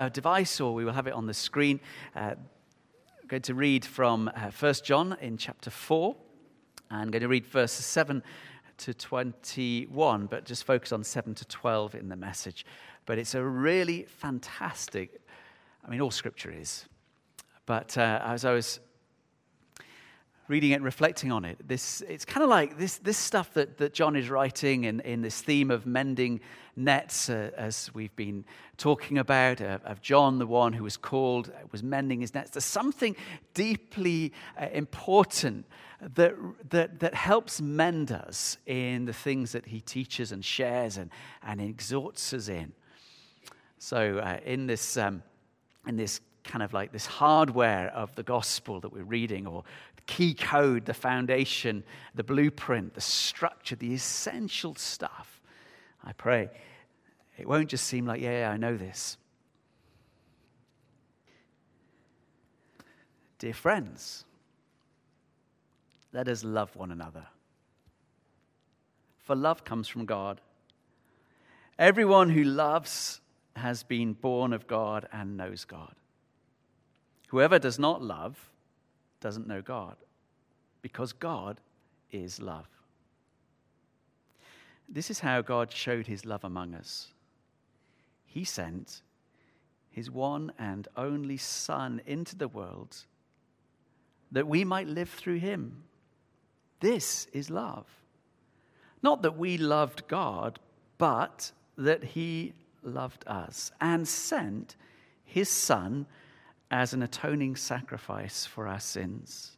a device or we will have it on the screen. Uh, I'm going to read from uh, 1 John in chapter 4. I'm going to read verses 7 to 21, but just focus on 7 to 12 in the message. But it's a really fantastic, I mean, all scripture is. But uh, as I was reading it and reflecting on it, this, it's kind of like this, this stuff that, that John is writing in, in this theme of mending nets, uh, as we've been talking about, uh, of John, the one who was called, uh, was mending his nets. There's something deeply uh, important that, that, that helps mend us in the things that he teaches and shares and, and exhorts us in. So, uh, in this, um, in this kind of like this hardware of the gospel that we're reading, or key code, the foundation, the blueprint, the structure, the essential stuff. I pray it won't just seem like, yeah, yeah I know this. Dear friends, let us love one another. For love comes from God. Everyone who loves has been born of God and knows God. Whoever does not love doesn't know God, because God is love. This is how God showed his love among us. He sent his one and only Son into the world that we might live through him. This is love. Not that we loved God, but that he loved us and sent his Son as an atoning sacrifice for our sins.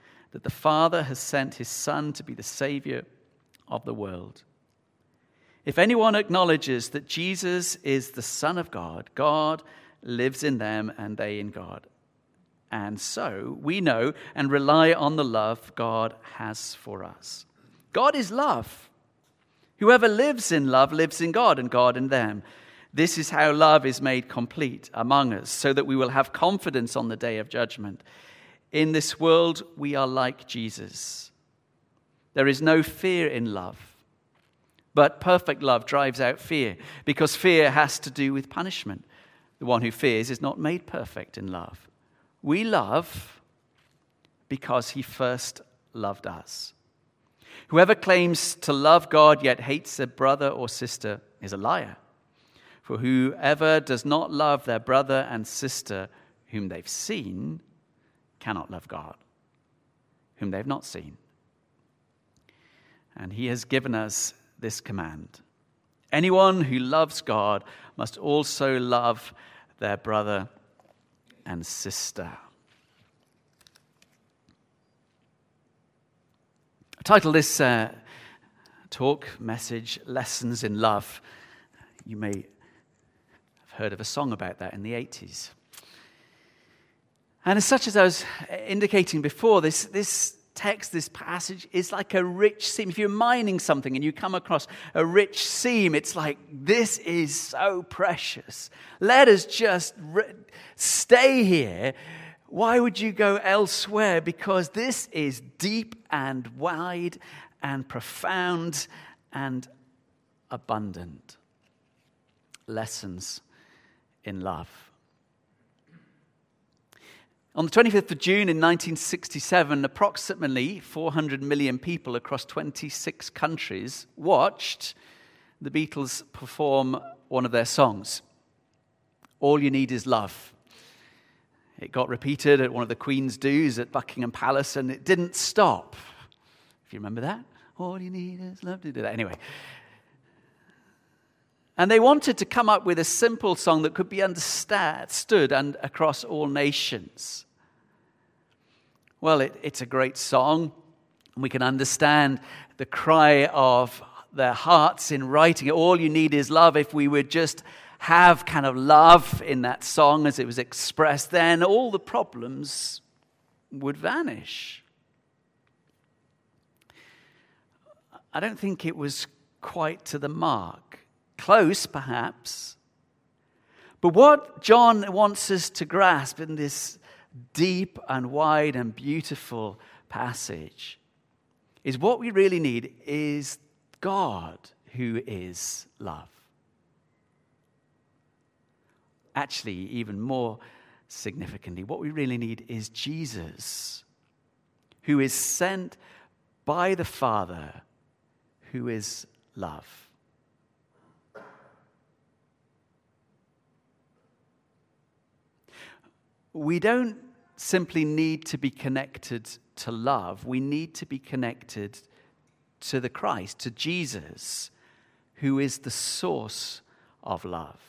that the Father has sent his Son to be the Savior of the world. If anyone acknowledges that Jesus is the Son of God, God lives in them and they in God. And so we know and rely on the love God has for us. God is love. Whoever lives in love lives in God and God in them. This is how love is made complete among us, so that we will have confidence on the day of judgment. In this world, we are like Jesus. There is no fear in love, but perfect love drives out fear, because fear has to do with punishment. The one who fears is not made perfect in love. We love because he first loved us. Whoever claims to love God yet hates a brother or sister is a liar. For whoever does not love their brother and sister whom they've seen cannot love God, whom they've not seen. And he has given us this command anyone who loves God must also love their brother and sister. I title this uh, talk, message, Lessons in Love. You may have heard of a song about that in the 80s. And as such as I was indicating before, this, this text, this passage is like a rich seam. If you're mining something and you come across a rich seam, it's like, this is so precious. Let us just re- stay here. Why would you go elsewhere? Because this is deep and wide and profound and abundant. Lessons in love. On the 25th of June in 1967, approximately 400 million people across 26 countries watched the Beatles perform one of their songs, All You Need Is Love. It got repeated at one of the Queen's do's at Buckingham Palace, and it didn't stop. If you remember that, all you need is love to do that. Anyway, and they wanted to come up with a simple song that could be understood and across all nations. Well, it, it's a great song, and we can understand the cry of their hearts in writing it. All you need is love if we would just have kind of love in that song as it was expressed, then all the problems would vanish. I don't think it was quite to the mark. Close, perhaps. But what John wants us to grasp in this deep and wide and beautiful passage is what we really need is God who is love. Actually, even more significantly, what we really need is Jesus, who is sent by the Father, who is love. We don't simply need to be connected to love, we need to be connected to the Christ, to Jesus, who is the source of love.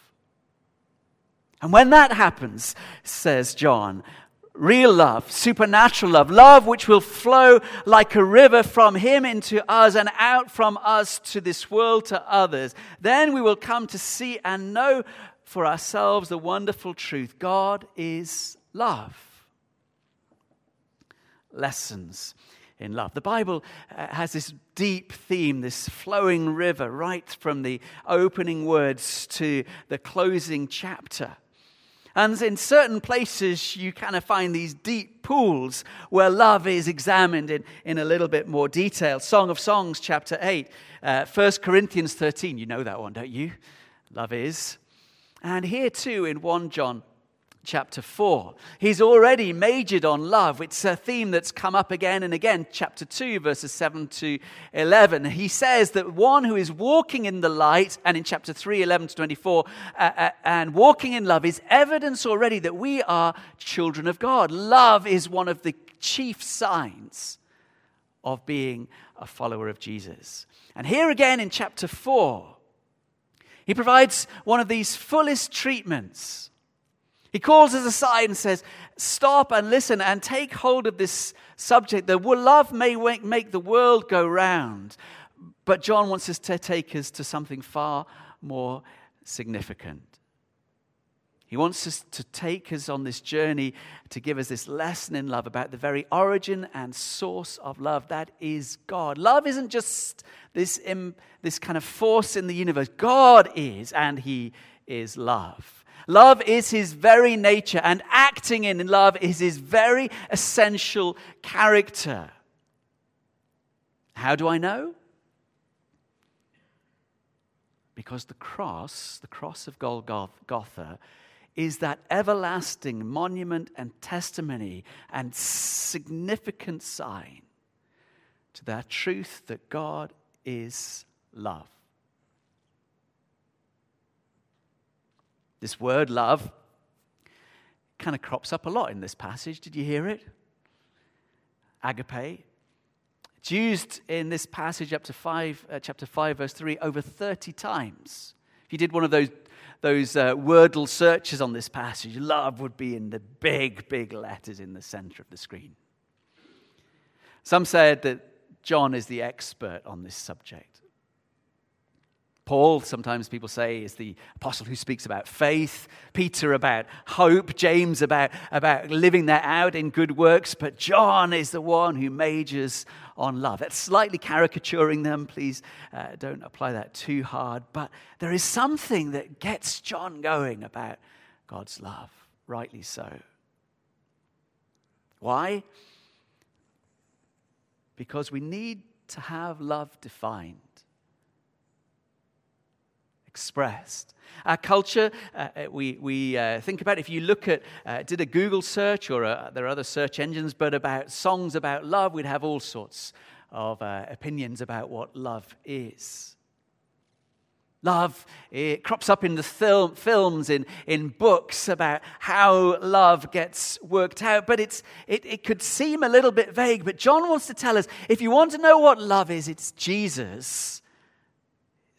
And when that happens, says John, real love, supernatural love, love which will flow like a river from Him into us and out from us to this world to others, then we will come to see and know for ourselves the wonderful truth God is love. Lessons in love. The Bible uh, has this deep theme, this flowing river, right from the opening words to the closing chapter. And in certain places, you kind of find these deep pools where love is examined in, in a little bit more detail. Song of Songs, chapter 8, uh, 1 Corinthians 13. You know that one, don't you? Love is. And here too in 1 John chapter 4. He's already majored on love. It's a theme that's come up again and again. Chapter 2, verses 7 to 11. He says that one who is walking in the light, and in chapter 3, 11 to 24, uh, uh, and walking in love is evidence already that we are children of God. Love is one of the chief signs of being a follower of Jesus. And here again in chapter 4, he provides one of these fullest treatments he calls us aside and says, Stop and listen and take hold of this subject. that love may make the world go round. But John wants us to take us to something far more significant. He wants us to take us on this journey to give us this lesson in love about the very origin and source of love. That is God. Love isn't just this, this kind of force in the universe, God is, and He is love. Love is his very nature, and acting in love is his very essential character. How do I know? Because the cross, the cross of Golgotha, is that everlasting monument and testimony and significant sign to that truth that God is love. This word love kind of crops up a lot in this passage. Did you hear it? Agape. It's used in this passage up to five, uh, chapter 5, verse 3, over 30 times. If you did one of those, those uh, Wordle searches on this passage, love would be in the big, big letters in the center of the screen. Some said that John is the expert on this subject. Paul, sometimes people say, is the apostle who speaks about faith. Peter about hope. James about, about living that out in good works. But John is the one who majors on love. That's slightly caricaturing them. Please uh, don't apply that too hard. But there is something that gets John going about God's love, rightly so. Why? Because we need to have love defined expressed. Our culture, uh, uh, we, we uh, think about if you look at, uh, did a Google search or uh, there are other search engines, but about songs about love, we'd have all sorts of uh, opinions about what love is. Love, it crops up in the film, films, in, in books about how love gets worked out, but it's, it, it could seem a little bit vague. But John wants to tell us if you want to know what love is, it's Jesus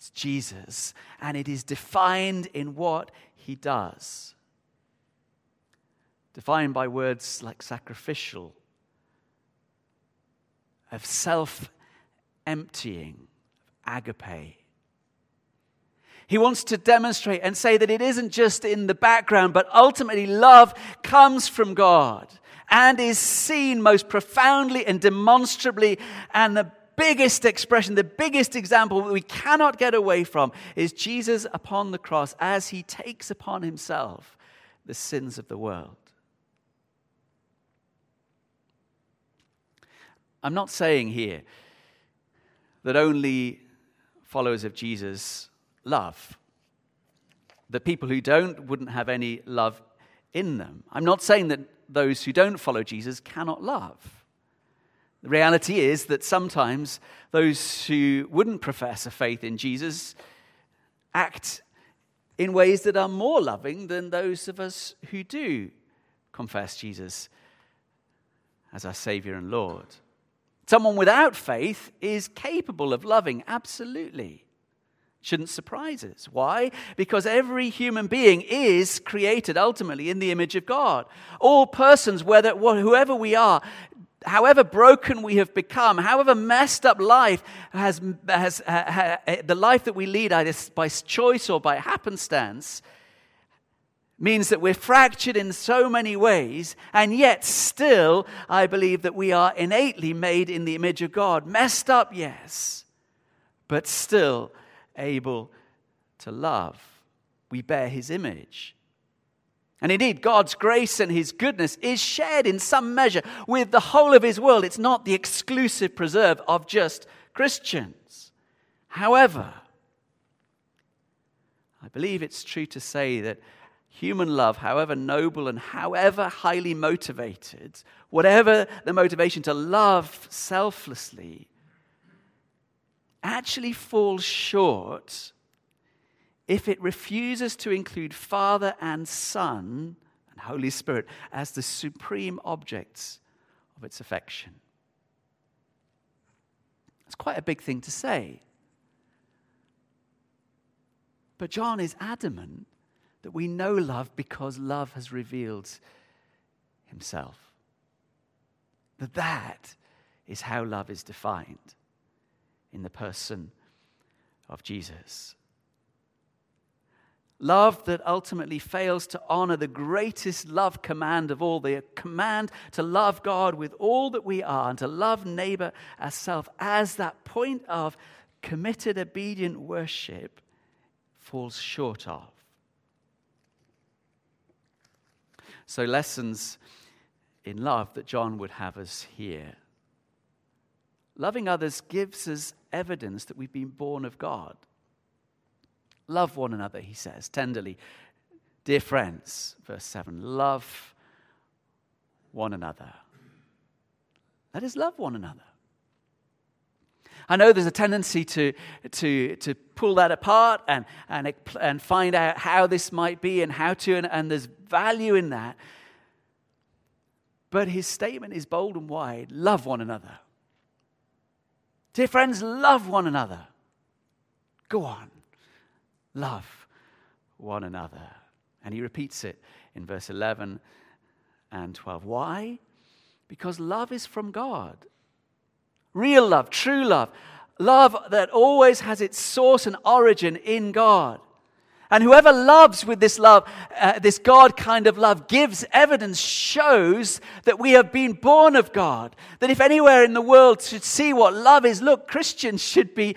it's Jesus, and it is defined in what he does. Defined by words like sacrificial, of self emptying, agape. He wants to demonstrate and say that it isn't just in the background, but ultimately love comes from God and is seen most profoundly and demonstrably. And the biggest expression, the biggest example that we cannot get away from is Jesus upon the cross as he takes upon himself the sins of the world. I'm not saying here that only followers of Jesus love. The people who don't wouldn't have any love in them. I'm not saying that those who don't follow Jesus cannot love. The reality is that sometimes those who wouldn't profess a faith in Jesus act in ways that are more loving than those of us who do confess Jesus as our Savior and Lord. Someone without faith is capable of loving, absolutely. Shouldn't surprise us. Why? Because every human being is created ultimately in the image of God. All persons, whether whoever we are, however broken we have become, however messed up life has, has uh, the life that we lead either by choice or by happenstance, means that we're fractured in so many ways, and yet still, I believe that we are innately made in the image of God. Messed up, yes, but still able to love. We bear his image. And indeed, God's grace and his goodness is shared in some measure with the whole of his world. It's not the exclusive preserve of just Christians. However, I believe it's true to say that human love, however noble and however highly motivated, whatever the motivation to love selflessly, actually falls short if it refuses to include Father and Son and Holy Spirit as the supreme objects of its affection. It's quite a big thing to say. But John is adamant that we know love because love has revealed himself. That that is how love is defined in the person of Jesus. Love that ultimately fails to honor the greatest love command of all, the command to love God with all that we are and to love neighbor as self, as that point of committed, obedient worship falls short of. So, lessons in love that John would have us hear. Loving others gives us evidence that we've been born of God. Love one another, he says tenderly. Dear friends, verse 7, love one another. Let us love one another. I know there's a tendency to, to, to pull that apart and, and, and find out how this might be and how to, and, and there's value in that. But his statement is bold and wide love one another. Dear friends, love one another. Go on, love one another. And he repeats it in verse 11 and 12. Why? Because love is from God. Real love, true love, love that always has its source and origin in God. And whoever loves with this love, uh, this God kind of love, gives evidence, shows that we have been born of God. That if anywhere in the world should see what love is, look, Christians should be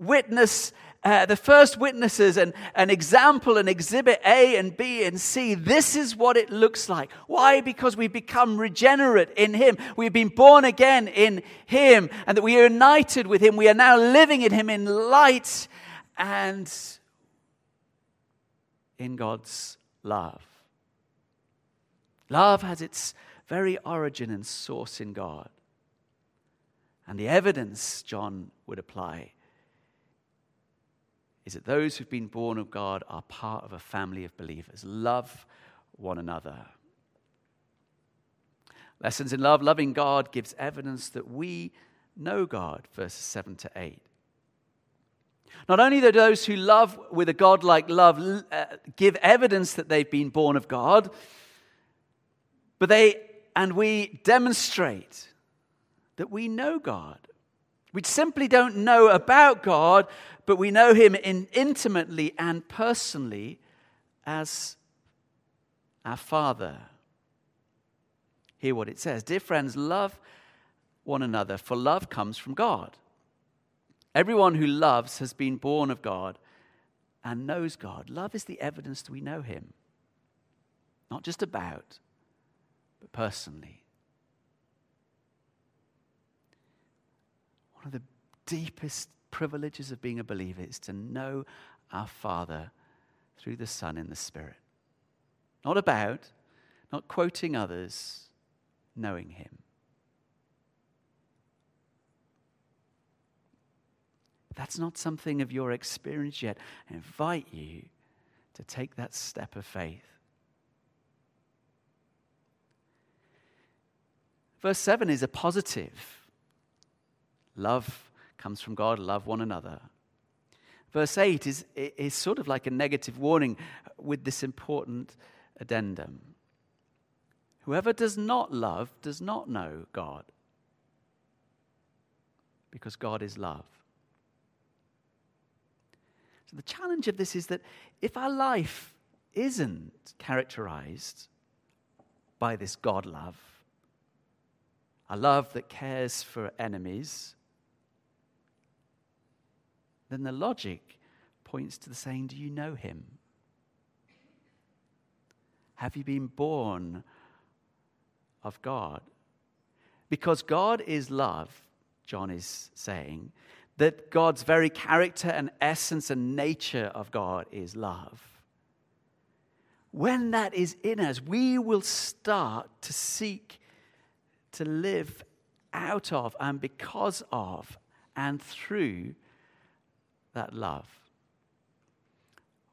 witness uh, the first witnesses and an example and exhibit A and B and C. This is what it looks like. Why? Because we've become regenerate in Him. We've been born again in Him and that we are united with Him. We are now living in Him in light and in God's love. Love has its very origin and source in God. And the evidence, John would apply, is that those who've been born of God are part of a family of believers. Love one another. Lessons in love, loving God gives evidence that we know God, verses 7 to 8. Not only do those who love with a God like love uh, give evidence that they've been born of God, but they and we demonstrate that we know God. We simply don't know about God, but we know Him in, intimately and personally as our Father. Hear what it says Dear friends, love one another, for love comes from God. Everyone who loves has been born of God and knows God. Love is the evidence that we know Him, not just about, but personally. One of the deepest privileges of being a believer is to know our Father through the Son in the Spirit. Not about, not quoting others, knowing Him. that's not something of your experience yet, I invite you to take that step of faith. Verse 7 is a positive. Love comes from God, love one another. Verse 8 is, is sort of like a negative warning with this important addendum. Whoever does not love does not know God, because God is love. So the challenge of this is that if our life isn't characterized by this God love, a love that cares for enemies, then the logic points to the saying, Do you know him? Have you been born of God? Because God is love, John is saying, that God's very character and essence and nature of God is love. When that is in us, we will start to seek to live out of and because of and through that love.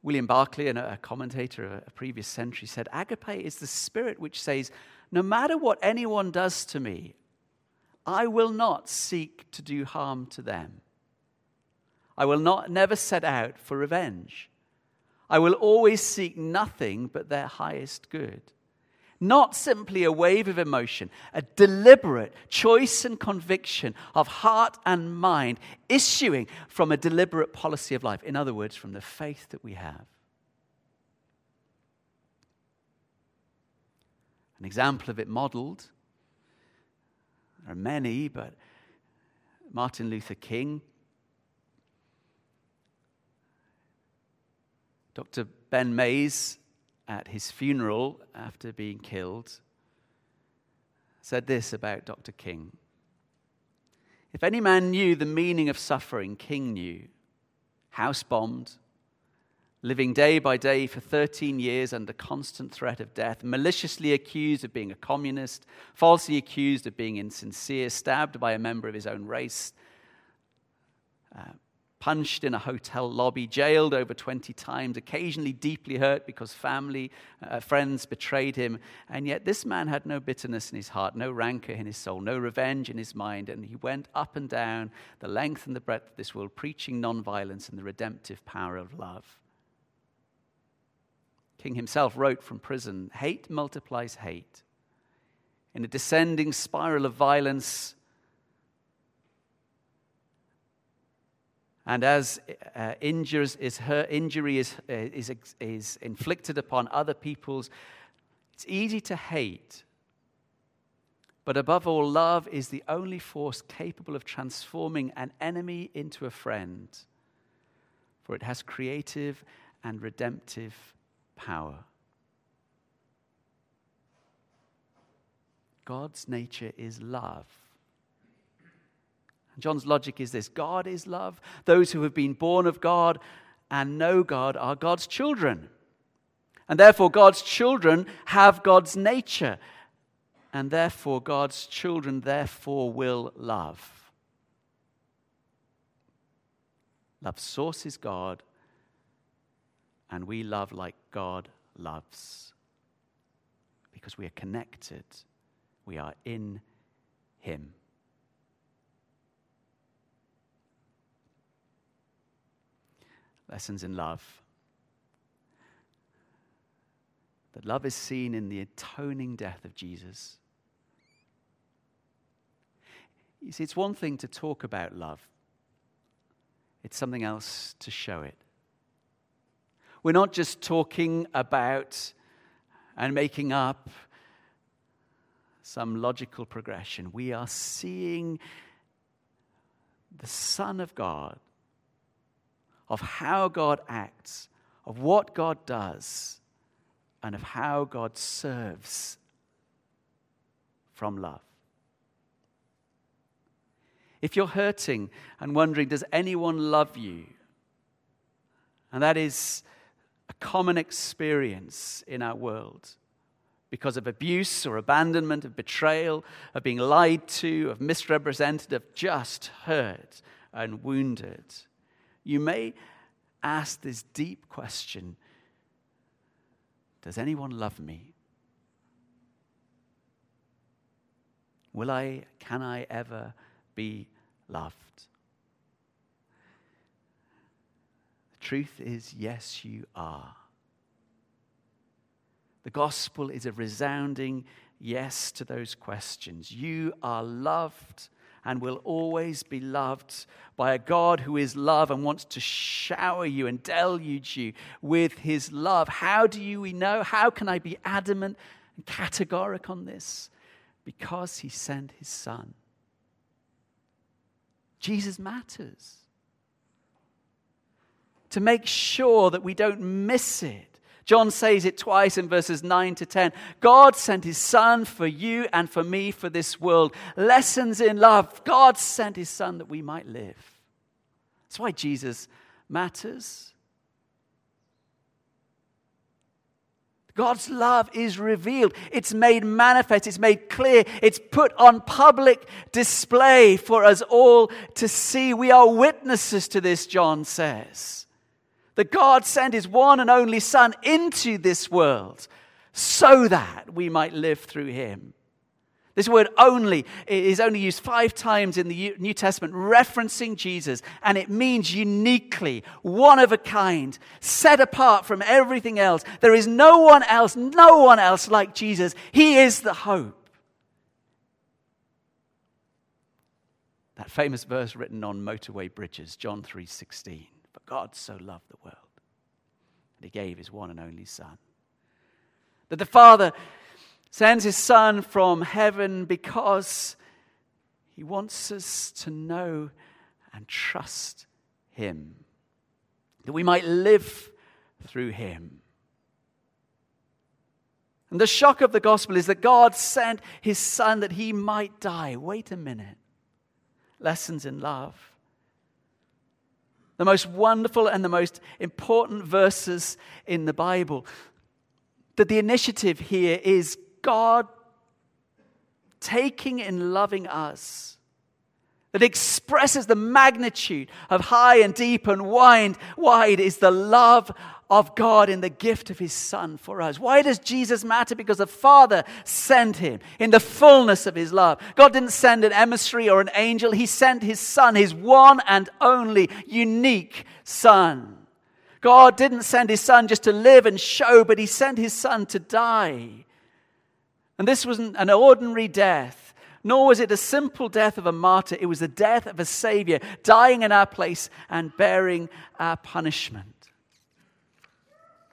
William Barclay, a commentator of a previous century, said Agape is the spirit which says, No matter what anyone does to me, I will not seek to do harm to them. I will not, never set out for revenge. I will always seek nothing but their highest good. Not simply a wave of emotion, a deliberate choice and conviction of heart and mind issuing from a deliberate policy of life. In other words, from the faith that we have. An example of it modeled, there are many, but Martin Luther King Dr. Ben Mays, at his funeral after being killed, said this about Dr. King If any man knew the meaning of suffering, King knew. House bombed, living day by day for 13 years under constant threat of death, maliciously accused of being a communist, falsely accused of being insincere, stabbed by a member of his own race. Uh, punched in a hotel lobby, jailed over 20 times, occasionally deeply hurt because family, uh, friends betrayed him. And yet, this man had no bitterness in his heart, no rancor in his soul, no revenge in his mind. And he went up and down the length and the breadth of this world, preaching nonviolence and the redemptive power of love. King himself wrote from prison hate multiplies hate. In a descending spiral of violence, And as uh, injures, is her injury is, uh, is, is inflicted upon other people's, it's easy to hate. But above all, love is the only force capable of transforming an enemy into a friend, for it has creative and redemptive power. God's nature is love. John's logic is this God is love. Those who have been born of God and know God are God's children. And therefore, God's children have God's nature. And therefore, God's children, therefore, will love. Love sources God, and we love like God loves. Because we are connected, we are in Him. Lessons in love. That love is seen in the atoning death of Jesus. You see, it's one thing to talk about love, it's something else to show it. We're not just talking about and making up some logical progression. We are seeing the Son of God, of how God acts, of what God does, and of how God serves from love. If you're hurting and wondering, does anyone love you? And that is a common experience in our world because of abuse or abandonment, of betrayal, of being lied to, of misrepresented, of just hurt and wounded. You may ask this deep question Does anyone love me? Will I, can I ever be loved? The truth is, yes, you are. The gospel is a resounding yes to those questions. You are loved and will always be loved by a God who is love and wants to shower you and deluge you with his love. How do you we know? How can I be adamant and categoric on this? Because he sent his son. Jesus matters. To make sure that we don't miss it John says it twice in verses 9 to 10. God sent his son for you and for me for this world. Lessons in love. God sent his son that we might live. That's why Jesus matters. God's love is revealed. It's made manifest. It's made clear. It's put on public display for us all to see. We are witnesses to this, John says that God sent his one and only Son into this world so that we might live through him. This word only is only used five times in the New Testament, referencing Jesus, and it means uniquely, one of a kind, set apart from everything else. There is no one else, no one else like Jesus. He is the hope. That famous verse written on motorway bridges, John 3:16. God so loved the world that he gave his one and only Son. That the Father sends his Son from heaven because he wants us to know and trust him, that we might live through him. And the shock of the gospel is that God sent his son that he might die. Wait a minute. Lessons in love the most wonderful and the most important verses in the Bible. That the initiative here is God taking and loving us. That expresses the magnitude of high and deep and wide, wide is the love of God in the gift of his Son for us. Why does Jesus matter? Because the Father sent him in the fullness of his love. God didn't send an emissary or an angel, he sent his Son, his one and only unique Son. God didn't send his Son just to live and show, but he sent his Son to die. And this wasn't an ordinary death nor was it a simple death of a martyr. It was the death of a Savior, dying in our place and bearing our punishment.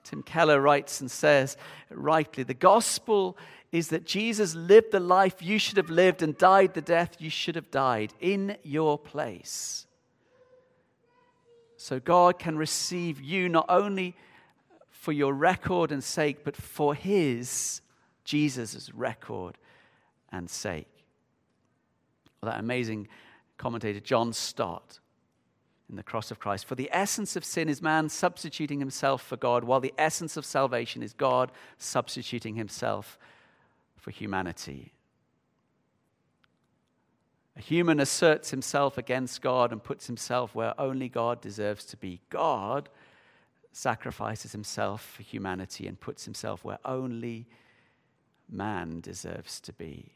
Tim Keller writes and says rightly the gospel is that Jesus lived the life you should have lived and died the death you should have died in your place. So God can receive you not only for your record and sake, but for his, Jesus' record and sake. Well, that amazing commentator, John Stott, in the cross of Christ. For the essence of sin is man substituting himself for God, while the essence of salvation is God substituting himself for humanity. A human asserts himself against God and puts himself where only God deserves to be. God sacrifices himself for humanity and puts himself where only man deserves to be.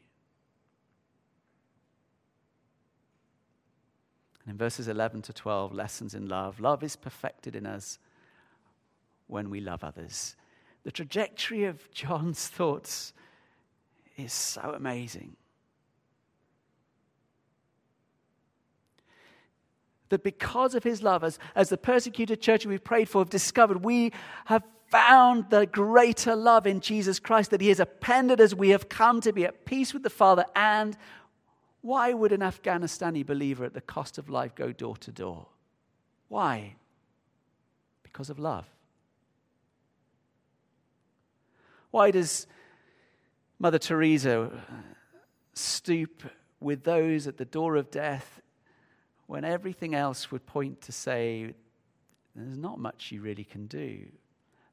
And in verses 11 to 12, lessons in love. Love is perfected in us when we love others. The trajectory of John's thoughts is so amazing. That because of his love, as, as the persecuted church we've prayed for have discovered, we have found the greater love in Jesus Christ, that he has appended as we have come to be at peace with the Father. And why would an Afghanistani believer at the cost of life go door to door? Why? Because of love. Why does Mother Teresa uh, stoop with those at the door of death when everything else would point to say, there's not much you really can do?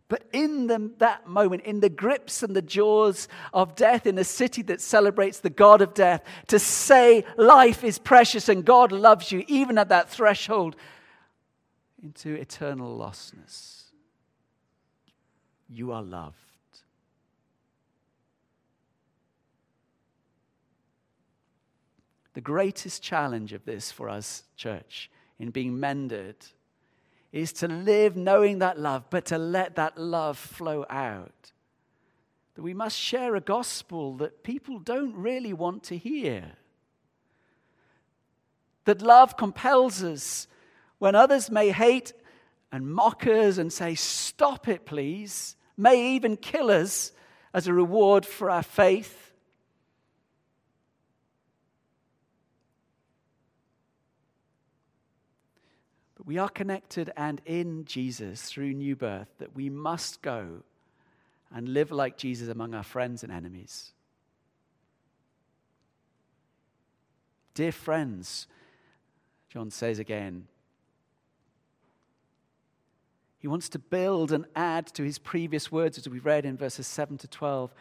But in the, that moment, in the grips and the jaws of death, in a city that celebrates the God of death, to say life is precious and God loves you, even at that threshold, into eternal lostness. You are loved. The greatest challenge of this for us, church, in being mended, is to live knowing that love, but to let that love flow out. That we must share a gospel that people don't really want to hear. That love compels us when others may hate and mock us and say, Stop it, please, may even kill us as a reward for our faith. But we are connected and in Jesus through new birth that we must go and live like Jesus among our friends and enemies. Dear friends, John says again, he wants to build and add to his previous words, as we've read in verses 7 to 12.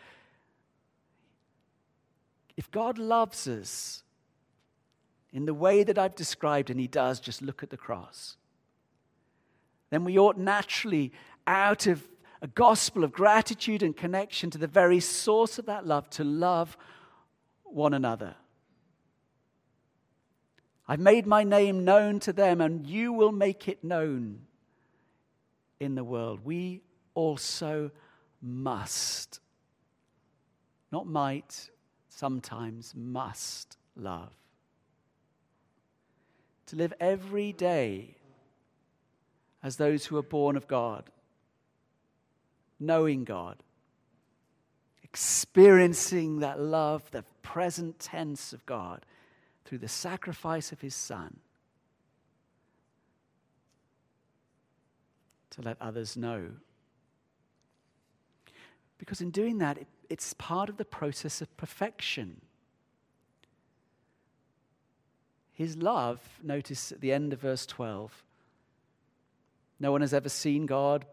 If God loves us, in the way that I've described, and he does, just look at the cross, then we ought naturally, out of a gospel of gratitude and connection to the very source of that love, to love one another. I've made my name known to them, and you will make it known in the world. We also must, not might, sometimes must love to live every day as those who are born of God, knowing God, experiencing that love, the present tense of God, through the sacrifice of His Son, to let others know. Because in doing that, it's part of the process of perfection. His love, notice at the end of verse 12, no one has ever seen God,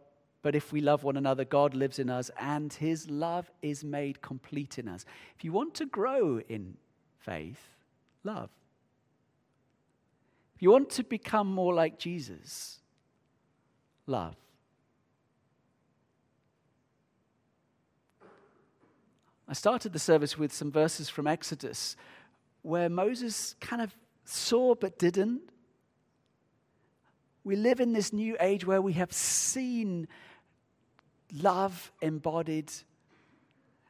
but if we love one another, God lives in us, and his love is made complete in us. If you want to grow in faith, love. If you want to become more like Jesus, love. I started the service with some verses from Exodus where Moses kind of saw but didn't. We live in this new age where we have seen love embodied,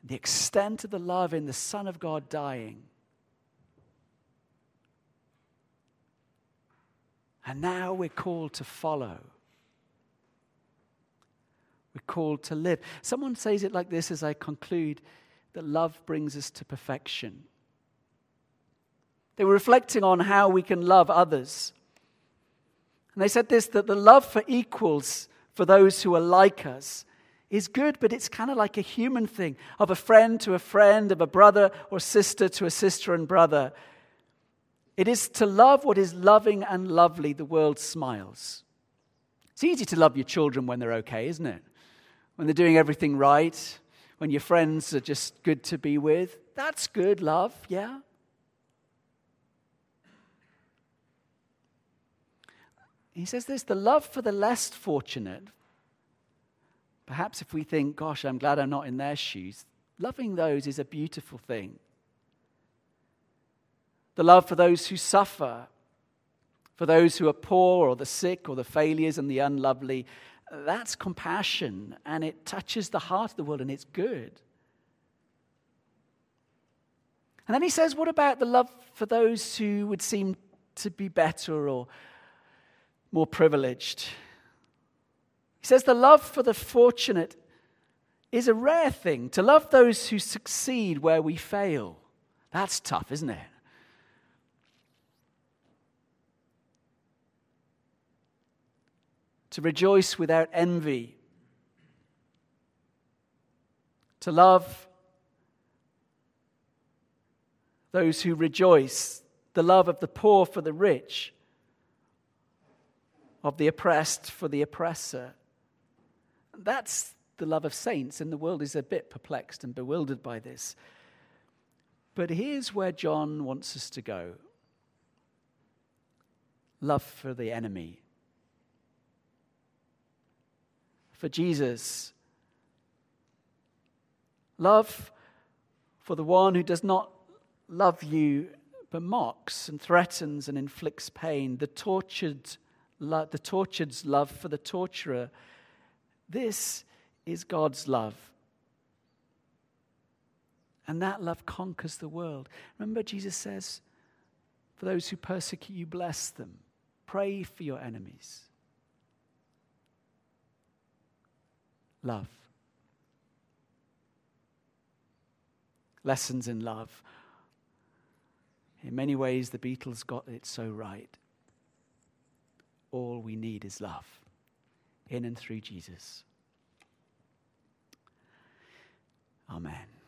the extent of the love in the Son of God dying. And now we're called to follow. We're called to live. Someone says it like this as I conclude that love brings us to perfection. They were reflecting on how we can love others. And they said this that the love for equals for those who are like us is good, but it's kind of like a human thing of a friend to a friend, of a brother or sister to a sister and brother. It is to love what is loving and lovely, the world smiles. It's easy to love your children when they're okay, isn't it? When they're doing everything right, when your friends are just good to be with. That's good love, yeah. He says this the love for the less fortunate. Perhaps if we think, gosh, I'm glad I'm not in their shoes, loving those is a beautiful thing. The love for those who suffer, for those who are poor or the sick or the failures and the unlovely, that's compassion and it touches the heart of the world and it's good. And then he says, What about the love for those who would seem to be better or more privileged. He says the love for the fortunate is a rare thing. To love those who succeed where we fail. That's tough, isn't it? To rejoice without envy. To love those who rejoice, the love of the poor for the rich, of the oppressed for the oppressor. That's the love of saints, and the world is a bit perplexed and bewildered by this. But here's where John wants us to go love for the enemy. For Jesus, love for the one who does not love you but mocks and threatens and inflicts pain, the tortured, the tortured's love for the torturer. This is God's love. And that love conquers the world. Remember, Jesus says, For those who persecute you, bless them. Pray for your enemies. Love. Lessons in love. In many ways, the Beatles got it so right. All we need is love in and through Jesus. Amen.